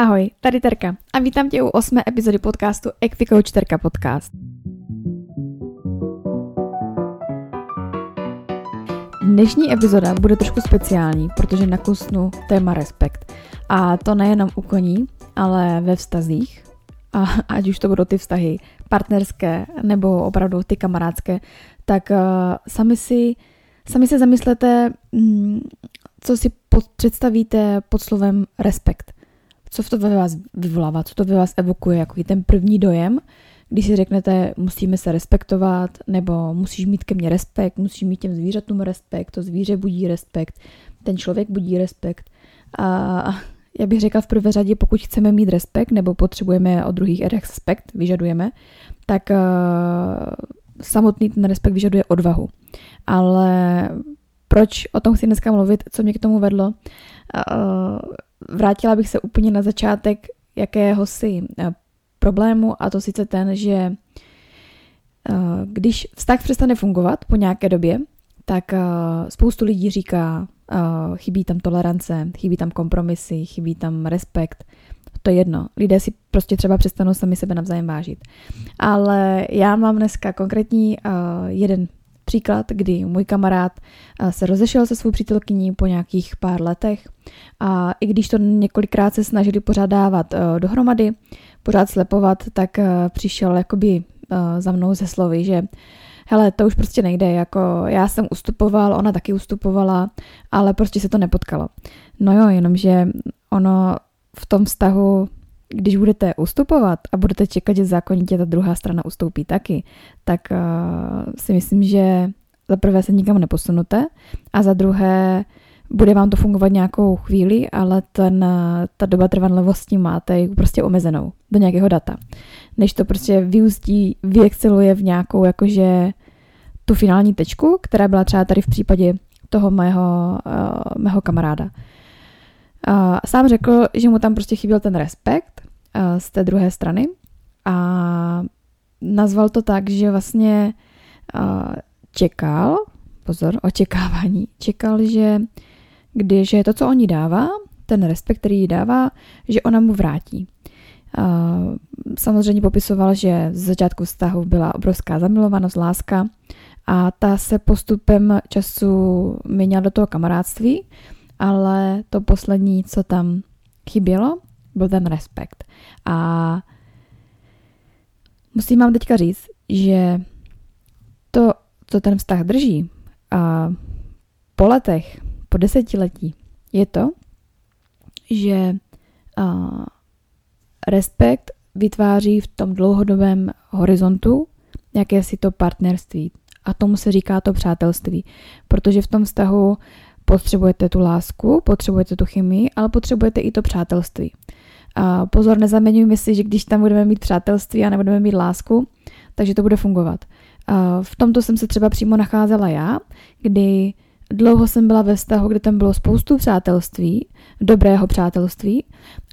Ahoj, tady Terka a vítám tě u osmé epizody podcastu Equicoach Terka Podcast. Dnešní epizoda bude trošku speciální, protože nakusnu téma respekt. A to nejenom u koní, ale ve vztazích. A ať už to budou ty vztahy partnerské nebo opravdu ty kamarádské, tak uh, sami si sami se zamyslete, mm, co si pod, představíte pod slovem respekt co to ve vás vyvolává, co to ve vás evokuje, jako ten první dojem, když si řeknete, musíme se respektovat, nebo musíš mít ke mně respekt, musíš mít těm zvířatům respekt, to zvíře budí respekt, ten člověk budí respekt. A já bych řekla v prvé řadě, pokud chceme mít respekt, nebo potřebujeme od druhých respekt, vyžadujeme, tak uh, samotný ten respekt vyžaduje odvahu. Ale proč o tom chci dneska mluvit, co mě k tomu vedlo? Vrátila bych se úplně na začátek jakéhosi eh, problému a to sice ten, že eh, když vztah přestane fungovat po nějaké době, tak eh, spoustu lidí říká, chybí tam tolerance, chybí tam kompromisy, chybí tam respekt. To je jedno. Lidé si prostě třeba přestanou sami sebe navzájem vážit. Ale já mám dneska konkrétní jeden Příklad, kdy můj kamarád eh, se rozešel se svou přítelkyní po nějakých pár letech a i když to několikrát se snažili pořád dávat eh, dohromady, pořád slepovat, tak eh, přišel jakoby za mnou ze slovy, že hele, to už prostě nejde, jako já jsem ustupoval, ona taky ustupovala, ale prostě se to nepotkalo. No jo, jenomže ono v tom vztahu když budete ustupovat a budete čekat, že zákonitě ta druhá strana ustoupí taky, tak uh, si myslím, že za prvé se nikam neposunete a za druhé bude vám to fungovat nějakou chvíli, ale ten, ta doba trvanlivosti máte prostě omezenou do nějakého data. Než to prostě vyústí, vyexceluje v nějakou jakože tu finální tečku, která byla třeba tady v případě toho mého, uh, mého kamaráda. Uh, sám řekl, že mu tam prostě chyběl ten respekt z té druhé strany a nazval to tak, že vlastně čekal, pozor, očekávání, čekal, že když je to, co oni dává, ten respekt, který jí dává, že ona mu vrátí. Samozřejmě popisoval, že z začátku vztahu byla obrovská zamilovanost, láska a ta se postupem času měnila do toho kamarádství, ale to poslední, co tam chybělo, byl ten respekt. A musím vám teďka říct, že to, co ten vztah drží a po letech, po desetiletí, je to, že a, respekt vytváří v tom dlouhodobém horizontu jakési to partnerství. A tomu se říká to přátelství. Protože v tom vztahu potřebujete tu lásku, potřebujete tu chemii, ale potřebujete i to přátelství. A pozor, nezaměňujme si, že když tam budeme mít přátelství a nebudeme mít lásku, takže to bude fungovat. A v tomto jsem se třeba přímo nacházela já, kdy dlouho jsem byla ve vztahu, kde tam bylo spoustu přátelství, dobrého přátelství,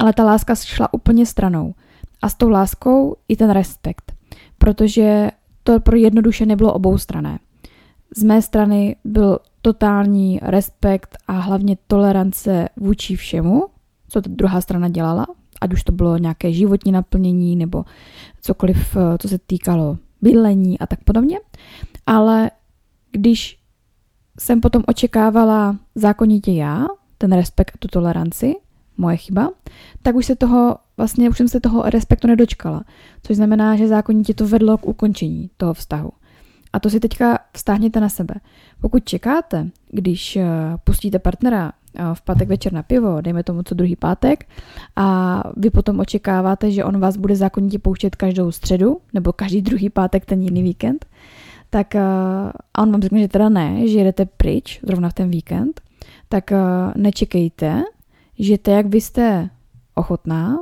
ale ta láska šla úplně stranou. A s tou láskou i ten respekt, protože to pro jednoduše nebylo obou strané. Z mé strany byl totální respekt a hlavně tolerance vůči všemu, co ta druhá strana dělala, ať už to bylo nějaké životní naplnění nebo cokoliv, eh, co se týkalo bydlení a tak podobně. Ale když jsem potom očekávala zákonitě já, ten respekt a tu toleranci, moje chyba, tak už se toho, vlastně už jsem se toho respektu nedočkala. Což znamená, že zákonitě to vedlo k ukončení toho vztahu. A to si teďka vztáhněte na sebe. Pokud čekáte, když eh, pustíte partnera v pátek večer na pivo, dejme tomu co druhý pátek, a vy potom očekáváte, že on vás bude zákonitě pouštět každou středu, nebo každý druhý pátek ten jiný víkend, tak a on vám řekne, že teda ne, že jedete pryč zrovna v ten víkend, tak nečekejte, že to, jak vy jste ochotná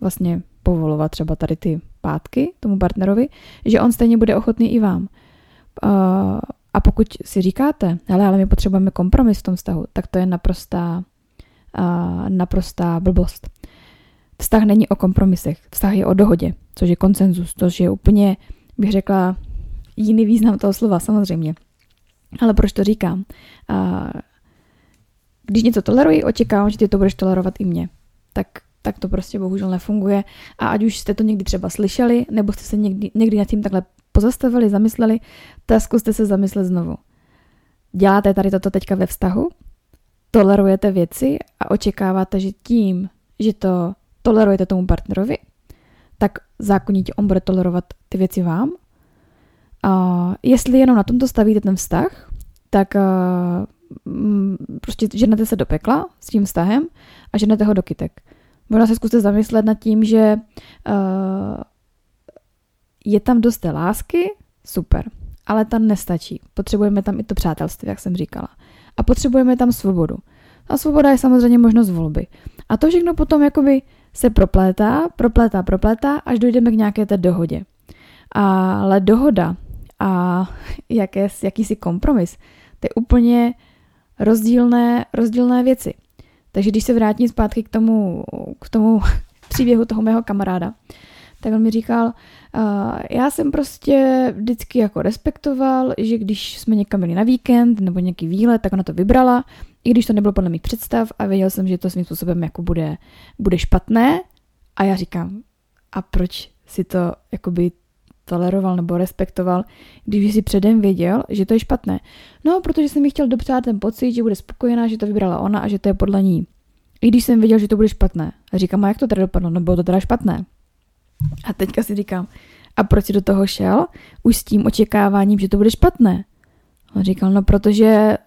vlastně povolovat třeba tady ty pátky tomu partnerovi, že on stejně bude ochotný i vám. A pokud si říkáte, hele, ale my potřebujeme kompromis v tom vztahu, tak to je naprostá, naprostá blbost. Vztah není o kompromisech, vztah je o dohodě, což je konsenzus, což je úplně, bych řekla, jiný význam toho slova, samozřejmě. Ale proč to říkám? Když něco toleruji, očekávám, že ty to budeš tolerovat i mě. Tak tak to prostě bohužel nefunguje. A ať už jste to někdy třeba slyšeli, nebo jste se někdy, někdy nad tím takhle pozastavili, zamysleli, tak zkuste se zamyslet znovu. Děláte tady toto teďka ve vztahu? Tolerujete věci a očekáváte, že tím, že to tolerujete tomu partnerovi, tak zákonitě on bude tolerovat ty věci vám. A jestli jenom na tomto stavíte ten vztah, tak uh, prostě ženete se do pekla s tím vztahem a ženete ho do kytek. Možná se zkuste zamyslet nad tím, že uh, je tam dost té lásky, super, ale tam nestačí. Potřebujeme tam i to přátelství, jak jsem říkala. A potřebujeme tam svobodu. A svoboda je samozřejmě možnost volby. A to všechno potom jakoby se proplétá, proplétá, proplétá, až dojdeme k nějaké té dohodě. Ale dohoda a jaké, jakýsi kompromis, to je úplně rozdílné, rozdílné věci. Takže když se vrátím zpátky k tomu, k tomu příběhu toho mého kamaráda, tak on mi říkal, uh, já jsem prostě vždycky jako respektoval, že když jsme někam byli na víkend nebo nějaký výlet, tak ona to vybrala, i když to nebylo podle mých představ a věděl jsem, že to svým způsobem jako bude, bude špatné a já říkám, a proč si to jakoby toleroval nebo respektoval, když si předem věděl, že to je špatné. No, protože jsem mi chtěl dopřát ten pocit, že bude spokojená, že to vybrala ona a že to je podle ní. I když jsem věděl, že to bude špatné. A říkám, a jak to teda dopadlo? No bylo to teda špatné. A teďka si říkám, a proč jsi do toho šel? Už s tím očekáváním, že to bude špatné. On říkal, no protože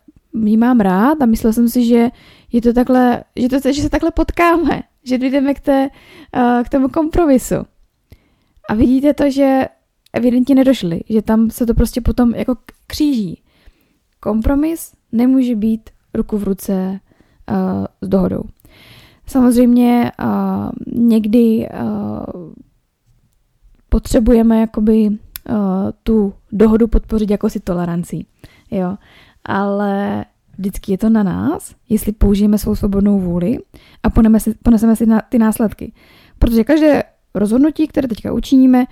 jí mám rád a myslel jsem si, že je to takhle, že, to, že se takhle potkáme, že dojdeme k, té, uh, k tomu kompromisu. A vidíte to, že evidentně nedošli, že tam se to prostě potom jako kříží. Kompromis nemůže být ruku v ruce uh, s dohodou. Samozřejmě uh, někdy uh, potřebujeme jakoby uh, tu dohodu podpořit jako si tolerancí. Jo. Ale vždycky je to na nás, jestli použijeme svou svobodnou vůli a poneseme si, poneseme si na, ty následky. Protože každé rozhodnutí, které teďka učiníme,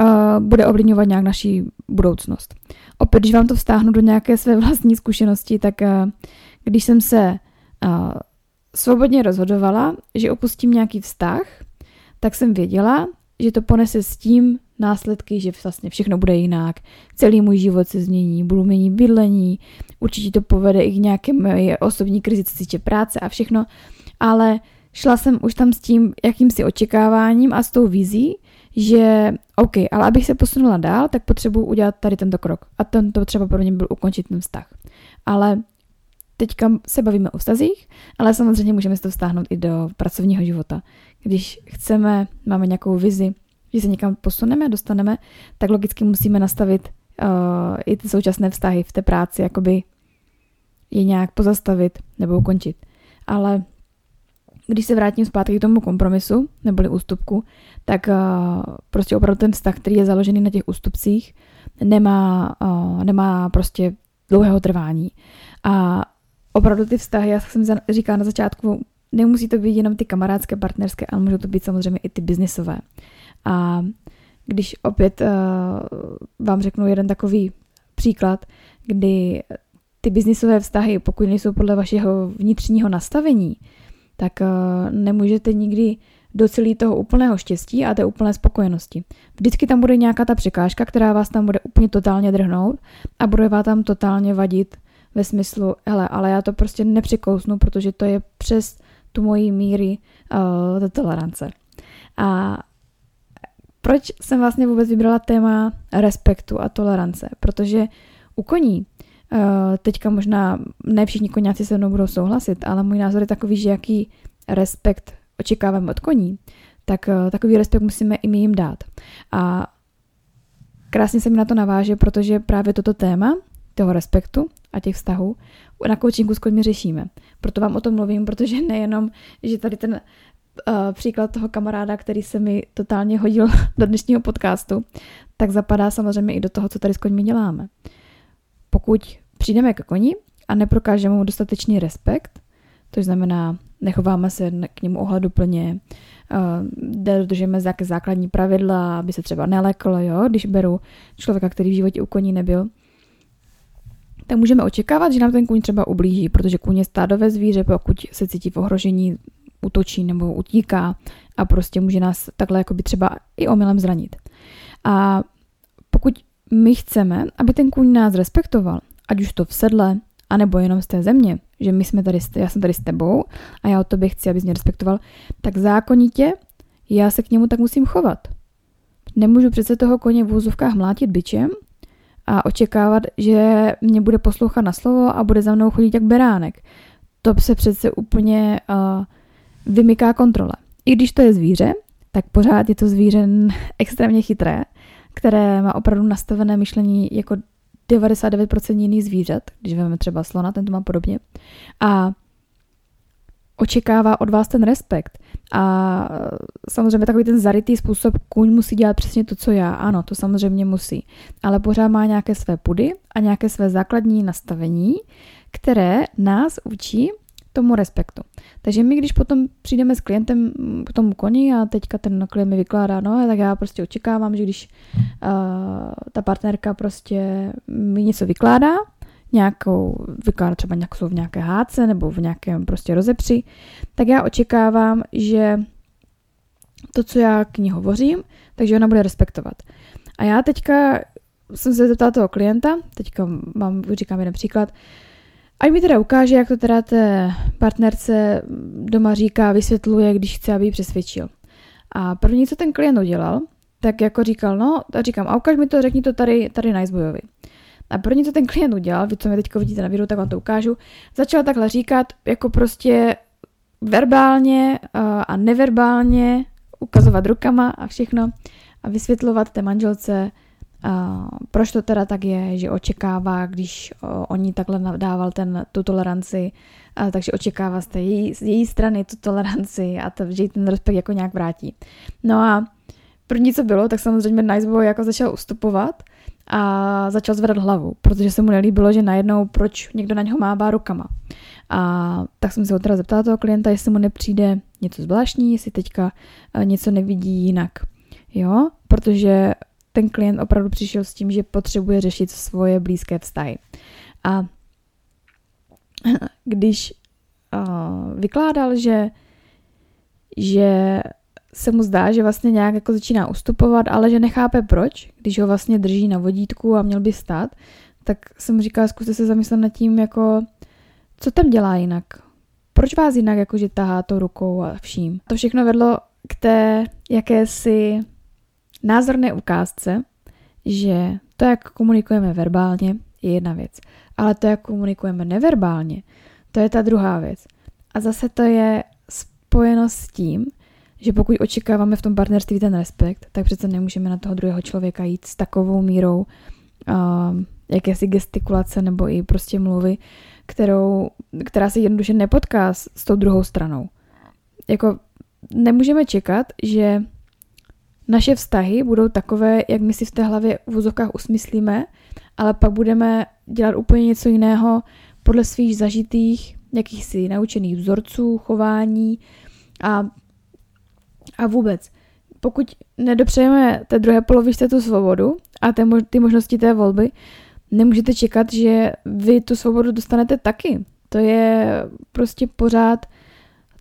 uh, bude ovlivňovat nějak naší budoucnost. Opět, když vám to vztáhnu do nějaké své vlastní zkušenosti, tak uh, když jsem se uh, svobodně rozhodovala, že opustím nějaký vztah, tak jsem věděla, že to ponese s tím následky, že vlastně všechno bude jinak, celý můj život se změní, budu měnit bydlení, určitě to povede i k nějaké moje osobní krizi, co týče práce a všechno, ale šla jsem už tam s tím jakýmsi očekáváním a s tou vizí, že OK, ale abych se posunula dál, tak potřebuji udělat tady tento krok. A tento třeba pro mě byl ukončit ten vztah. Ale teďka se bavíme o vztazích, ale samozřejmě můžeme se to vztáhnout i do pracovního života. Když chceme, máme nějakou vizi, že se někam posuneme, dostaneme, tak logicky musíme nastavit uh, i ty současné vztahy v té práci, jakoby je nějak pozastavit nebo ukončit. Ale když se vrátím zpátky k tomu kompromisu neboli ústupku, tak uh, prostě opravdu ten vztah, který je založený na těch ústupcích, nemá, uh, nemá prostě dlouhého trvání. A opravdu ty vztahy, já jsem říkala na začátku, nemusí to být jenom ty kamarádské, partnerské, ale můžou to být samozřejmě i ty biznisové. A když opět uh, vám řeknu jeden takový příklad, kdy ty biznisové vztahy, pokud nejsou podle vašeho vnitřního nastavení, tak uh, nemůžete nikdy docelit toho úplného štěstí a té úplné spokojenosti. Vždycky tam bude nějaká ta překážka, která vás tam bude úplně totálně drhnout a bude vás tam totálně vadit ve smyslu, hele, ale já to prostě nepřekousnu, protože to je přes tu moji míry uh, tolerance. A proč jsem vlastně vůbec vybrala téma respektu a tolerance? Protože u koní, uh, teďka možná ne všichni koněci se mnou budou souhlasit, ale můj názor je takový, že jaký respekt očekáváme od koní, tak uh, takový respekt musíme i my jim dát. A krásně se mi na to naváže, protože právě toto téma toho respektu a těch vztahů na coachingu s koňmi řešíme. Proto vám o tom mluvím, protože nejenom, že tady ten uh, příklad toho kamaráda, který se mi totálně hodil do dnešního podcastu, tak zapadá samozřejmě i do toho, co tady s koňmi děláme. Pokud přijdeme k koni a neprokážeme mu dostatečný respekt, to znamená, nechováme se k němu ohleduplně, uh, dodržujeme základní pravidla, aby se třeba nelekl, jo, když beru člověka, který v životě u koní nebyl, tak můžeme očekávat, že nám ten kůň třeba ublíží, protože kůň je stádové zvíře, pokud se cítí v ohrožení, útočí nebo utíká a prostě může nás takhle jakoby třeba i omylem zranit. A pokud my chceme, aby ten kůň nás respektoval, ať už to v sedle, anebo jenom z té země, že my jsme tady, já jsem tady s tebou a já o tobě chci, abys mě respektoval, tak zákonitě já se k němu tak musím chovat. Nemůžu přece toho koně v úzovkách mlátit byčem a očekávat, že mě bude poslouchat na slovo a bude za mnou chodit jak beránek. To se přece úplně uh, vymyká kontrole. I když to je zvíře, tak pořád je to zvíře extrémně chytré, které má opravdu nastavené myšlení jako 99% jiných zvířat, když vezmeme třeba slona, ten to má podobně. A očekává od vás ten respekt. A samozřejmě takový ten zarytý způsob, kůň musí dělat přesně to, co já. Ano, to samozřejmě musí. Ale pořád má nějaké své pudy a nějaké své základní nastavení, které nás učí tomu respektu. Takže my, když potom přijdeme s klientem k tomu koni a teďka ten klient mi vykládá, no, tak já prostě očekávám, že když uh, ta partnerka prostě mi něco vykládá, nějakou, vykládá třeba nějakou v nějaké háce nebo v nějakém prostě rozepři, tak já očekávám, že to, co já k ní hovořím, takže ona bude respektovat. A já teďka jsem se zeptala toho klienta, teďka mám, říkám jeden příklad, Ať mi teda ukáže, jak to teda té partnerce doma říká, vysvětluje, když chce, aby ji přesvědčil. A první, co ten klient udělal, tak jako říkal, no, tak říkám, a ukáž mi to, řekni to tady, tady na Iceboyovi. A první, co ten klient udělal, vy co mě teď vidíte na videu, tak vám to ukážu, začal takhle říkat, jako prostě verbálně a neverbálně ukazovat rukama a všechno a vysvětlovat té manželce, Uh, proč to teda tak je, že očekává, když oni takhle dával ten, tu toleranci, uh, takže očekává z, té její, z její strany tu toleranci a to, že ten respekt jako nějak vrátí. No a první, co bylo, tak samozřejmě Niceboy jako začal ustupovat a začal zvedat hlavu, protože se mu nelíbilo, že najednou proč někdo na něho mává rukama. A tak jsem se ho teda zeptala toho klienta, jestli mu nepřijde něco zvláštní, jestli teďka něco nevidí jinak. Jo, protože ten klient opravdu přišel s tím, že potřebuje řešit svoje blízké vztahy. A když uh, vykládal, že, že se mu zdá, že vlastně nějak jako začíná ustupovat, ale že nechápe proč, když ho vlastně drží na vodítku a měl by stát, tak jsem říkala, zkuste se zamyslet nad tím, jako, co tam dělá jinak. Proč vás jinak jakože tahá to rukou a vším? To všechno vedlo k té jakési názorné ukázce, že to, jak komunikujeme verbálně, je jedna věc, ale to, jak komunikujeme neverbálně, to je ta druhá věc. A zase to je spojeno s tím, že pokud očekáváme v tom partnerství ten respekt, tak přece nemůžeme na toho druhého člověka jít s takovou mírou uh, jakési gestikulace nebo i prostě mluvy, kterou, která se jednoduše nepotká s, s tou druhou stranou. Jako nemůžeme čekat, že naše vztahy budou takové, jak my si v té hlavě v úzovkách usmyslíme, ale pak budeme dělat úplně něco jiného podle svých zažitých, jakýchsi naučených vzorců, chování a, a vůbec. Pokud nedopřejeme té druhé polovičce tu svobodu a té, ty možnosti té volby, nemůžete čekat, že vy tu svobodu dostanete taky. To je prostě pořád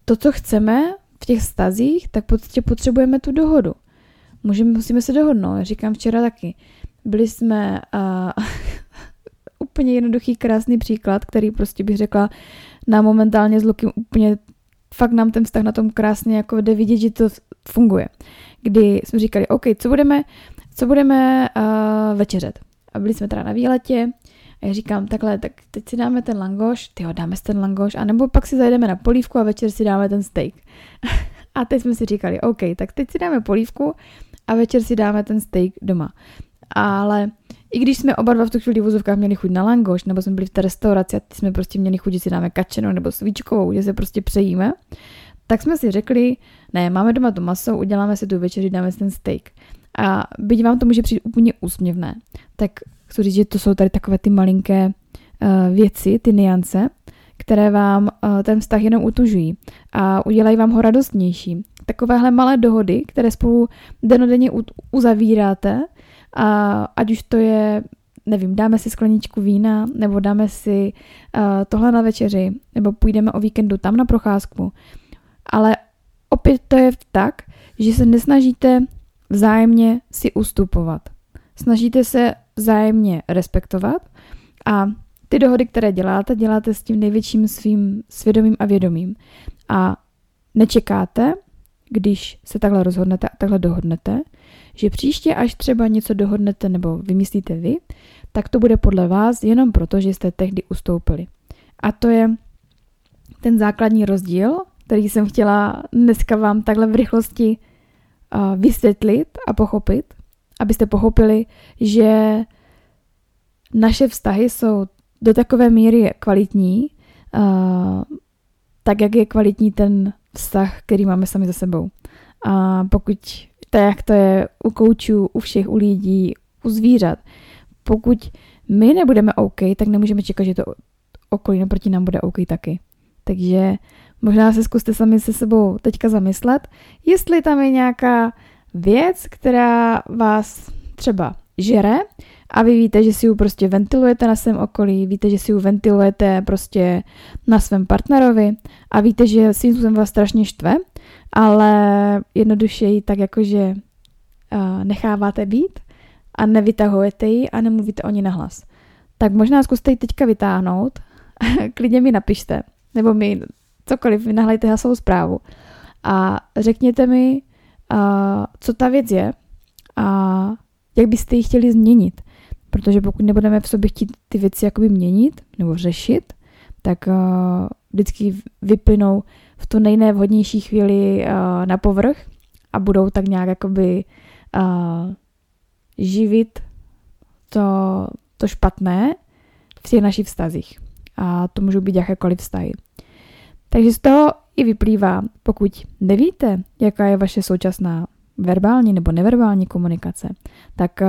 to, co chceme v těch stazích, tak prostě potřebujeme tu dohodu. Můžeme, musíme se dohodnout. Říkám včera taky. Byli jsme uh, úplně jednoduchý, krásný příklad, který prostě bych řekla na momentálně s Lukym úplně fakt nám ten vztah na tom krásně jako jde vidět, že to funguje. Kdy jsme říkali, OK, co budeme, co budeme uh, večeřet. A byli jsme teda na výletě a já říkám, takhle, tak teď si dáme ten langoš, ty dáme si ten langoš, anebo pak si zajdeme na polívku a večer si dáme ten steak. a teď jsme si říkali, OK, tak teď si dáme polívku a večer si dáme ten steak doma. Ale i když jsme oba dva v tu chvíli v vozovkách měli chuť na langoš, nebo jsme byli v té restauraci a jsme prostě měli chuť, že si dáme kačenou nebo svíčkovou, že se prostě přejíme, tak jsme si řekli, ne, máme doma to maso, uděláme si tu večeři, dáme si ten steak. A byť vám to může přijít úplně úsměvné, tak chci říct, že to jsou tady takové ty malinké uh, věci, ty niance, které vám uh, ten vztah jenom utužují a udělají vám ho radostnější takovéhle malé dohody, které spolu denodenně uzavíráte, a ať už to je, nevím, dáme si skleničku vína, nebo dáme si uh, tohle na večeři, nebo půjdeme o víkendu tam na procházku. ale opět to je tak, že se nesnažíte vzájemně si ustupovat. Snažíte se vzájemně respektovat a ty dohody, které děláte, děláte s tím největším svým svědomím a vědomím. A nečekáte, když se takhle rozhodnete a takhle dohodnete, že příště, až třeba něco dohodnete nebo vymyslíte vy, tak to bude podle vás jenom proto, že jste tehdy ustoupili. A to je ten základní rozdíl, který jsem chtěla dneska vám takhle v rychlosti vysvětlit a pochopit, abyste pochopili, že naše vztahy jsou do takové míry kvalitní, tak jak je kvalitní ten vztah, který máme sami za sebou. A pokud tak jak to je u koučů, u všech, u lidí, u zvířat, pokud my nebudeme OK, tak nemůžeme čekat, že to okolí naproti nám bude OK taky. Takže možná se zkuste sami se sebou teďka zamyslet, jestli tam je nějaká věc, která vás třeba žere a vy víte, že si ji prostě ventilujete na svém okolí, víte, že si ji ventilujete prostě na svém partnerovi a víte, že svým způsobem vás strašně štve, ale jednoduše ji tak jakože uh, necháváte být a nevytahujete ji a nemluvíte o ní nahlas. Tak možná zkuste ji teďka vytáhnout, klidně mi napište, nebo mi cokoliv, vy nahlejte hlasovou zprávu a řekněte mi, uh, co ta věc je a jak byste ji chtěli změnit. Protože pokud nebudeme v sobě chtít ty věci jakoby měnit nebo řešit, tak uh, vždycky vyplynou v tu nejnevhodnější chvíli uh, na povrch a budou tak nějak jakoby uh, živit to, to špatné v těch našich vztazích. A to můžou být jakékoliv vztahy. Takže z toho i vyplývá, pokud nevíte, jaká je vaše současná verbální nebo neverbální komunikace, tak uh,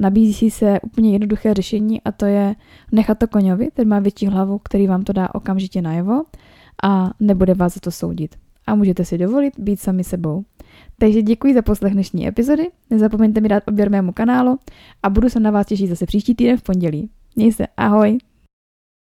nabízí se úplně jednoduché řešení a to je nechat to koňovi, ten má větší hlavu, který vám to dá okamžitě najevo a nebude vás za to soudit. A můžete si dovolit být sami sebou. Takže děkuji za poslech dnešní epizody, nezapomeňte mi dát odběr mému kanálu a budu se na vás těšit zase příští týden v pondělí. Měj se, ahoj!